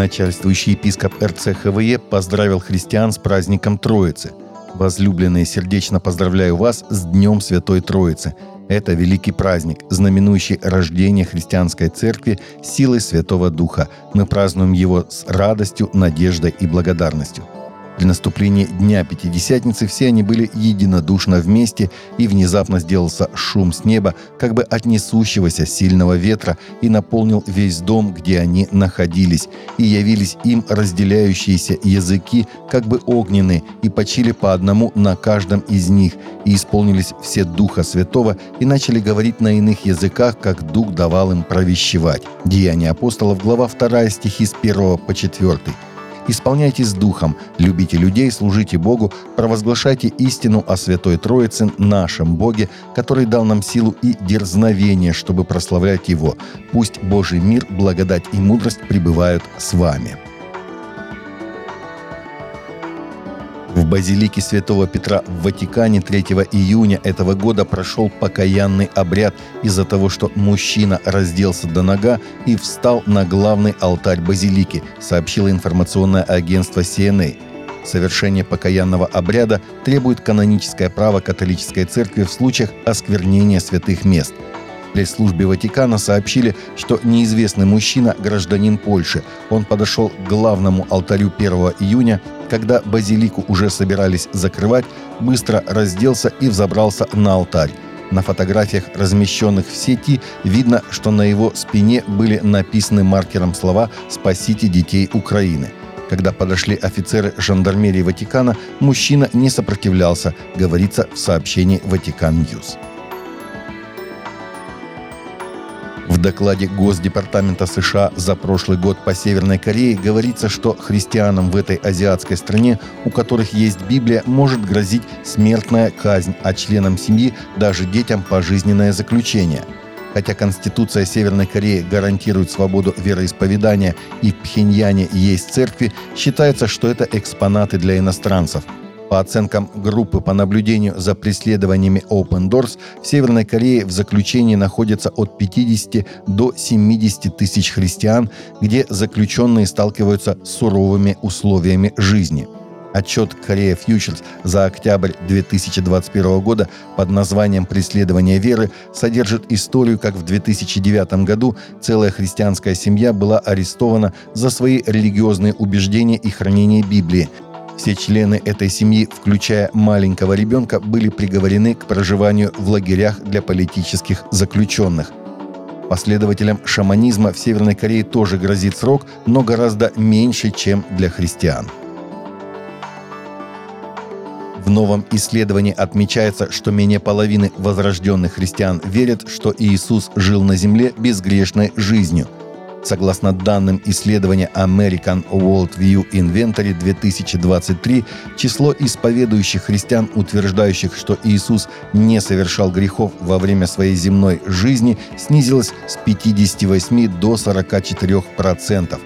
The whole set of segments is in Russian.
Начальствующий епископ РЦХВЕ поздравил христиан с праздником Троицы. Возлюбленные, сердечно поздравляю вас с Днем Святой Троицы. Это великий праздник, знаменующий рождение христианской церкви силой Святого Духа. Мы празднуем его с радостью, надеждой и благодарностью – для наступления Дня Пятидесятницы все они были единодушно вместе, и внезапно сделался шум с неба, как бы от несущегося сильного ветра, и наполнил весь дом, где они находились, и явились им разделяющиеся языки, как бы огненные, и почили по одному на каждом из них, и исполнились все Духа Святого, и начали говорить на иных языках, как Дух давал им провещевать. Деяния апостолов, глава 2, стихи с 1 по 4. Исполняйтесь духом, любите людей, служите Богу, провозглашайте истину о Святой Троице, нашем Боге, который дал нам силу и дерзновение, чтобы прославлять Его. Пусть Божий мир, благодать и мудрость пребывают с вами. В базилике Святого Петра в Ватикане 3 июня этого года прошел покаянный обряд из-за того, что мужчина разделся до нога и встал на главный алтарь базилики, сообщило информационное агентство CNA. Совершение покаянного обряда требует каноническое право католической церкви в случаях осквернения святых мест – пресс-службе Ватикана сообщили, что неизвестный мужчина – гражданин Польши. Он подошел к главному алтарю 1 июня, когда базилику уже собирались закрывать, быстро разделся и взобрался на алтарь. На фотографиях, размещенных в сети, видно, что на его спине были написаны маркером слова «Спасите детей Украины». Когда подошли офицеры жандармерии Ватикана, мужчина не сопротивлялся, говорится в сообщении «Vatican News». В докладе Госдепартамента США за прошлый год по Северной Корее говорится, что христианам в этой азиатской стране, у которых есть Библия, может грозить смертная казнь, а членам семьи, даже детям, пожизненное заключение. Хотя Конституция Северной Кореи гарантирует свободу вероисповедания и в Пхеньяне есть церкви, считается, что это экспонаты для иностранцев – по оценкам группы по наблюдению за преследованиями Open Doors, в Северной Корее в заключении находится от 50 до 70 тысяч христиан, где заключенные сталкиваются с суровыми условиями жизни. Отчет Корея Фьючерс за октябрь 2021 года под названием «Преследование веры» содержит историю, как в 2009 году целая христианская семья была арестована за свои религиозные убеждения и хранение Библии – все члены этой семьи, включая маленького ребенка, были приговорены к проживанию в лагерях для политических заключенных. Последователям шаманизма в Северной Корее тоже грозит срок, но гораздо меньше, чем для христиан. В новом исследовании отмечается, что менее половины возрожденных христиан верят, что Иисус жил на земле безгрешной жизнью – Согласно данным исследования American World View Inventory 2023, число исповедующих христиан, утверждающих, что Иисус не совершал грехов во время своей земной жизни, снизилось с 58 до 44 процентов.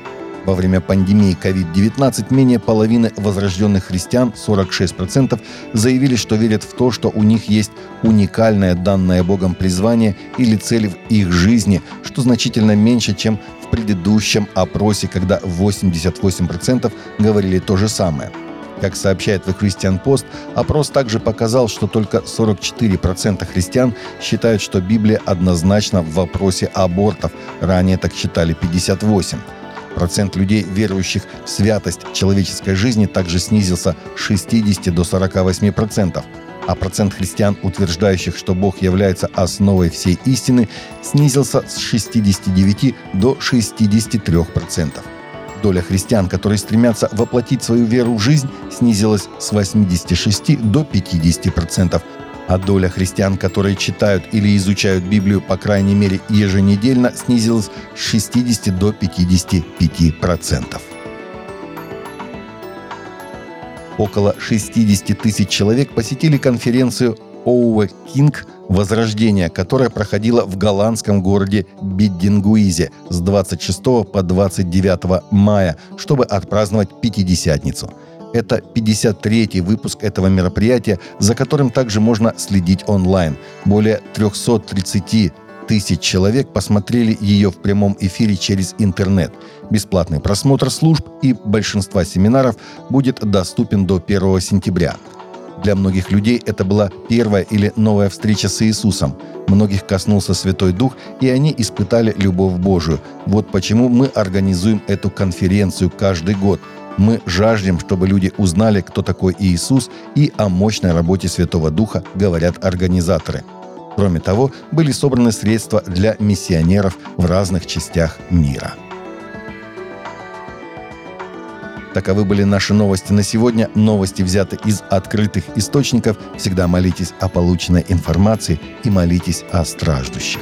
Во время пандемии COVID-19 менее половины возрожденных христиан, 46%, заявили, что верят в то, что у них есть уникальное данное Богом призвание или цель в их жизни, что значительно меньше, чем предыдущем опросе, когда 88% говорили то же самое. Как сообщает The Christian Post, опрос также показал, что только 44% христиан считают, что Библия однозначна в вопросе абортов. Ранее так считали 58%. Процент людей, верующих в святость человеческой жизни, также снизился с 60 до 48% а процент христиан, утверждающих, что Бог является основой всей истины, снизился с 69 до 63%. Доля христиан, которые стремятся воплотить свою веру в жизнь, снизилась с 86 до 50%, а доля христиан, которые читают или изучают Библию, по крайней мере, еженедельно, снизилась с 60 до 55%. Около 60 тысяч человек посетили конференцию Оуэ Кинг «Возрождение», которая проходила в голландском городе Биддингуизе с 26 по 29 мая, чтобы отпраздновать Пятидесятницу. Это 53-й выпуск этого мероприятия, за которым также можно следить онлайн. Более 330 тысяч человек посмотрели ее в прямом эфире через интернет. Бесплатный просмотр служб и большинства семинаров будет доступен до 1 сентября. Для многих людей это была первая или новая встреча с Иисусом. Многих коснулся Святой Дух, и они испытали любовь Божию. Вот почему мы организуем эту конференцию каждый год. Мы жаждем, чтобы люди узнали, кто такой Иисус, и о мощной работе Святого Духа говорят организаторы. Кроме того, были собраны средства для миссионеров в разных частях мира. Таковы были наши новости на сегодня. Новости взяты из открытых источников. Всегда молитесь о полученной информации и молитесь о страждущих.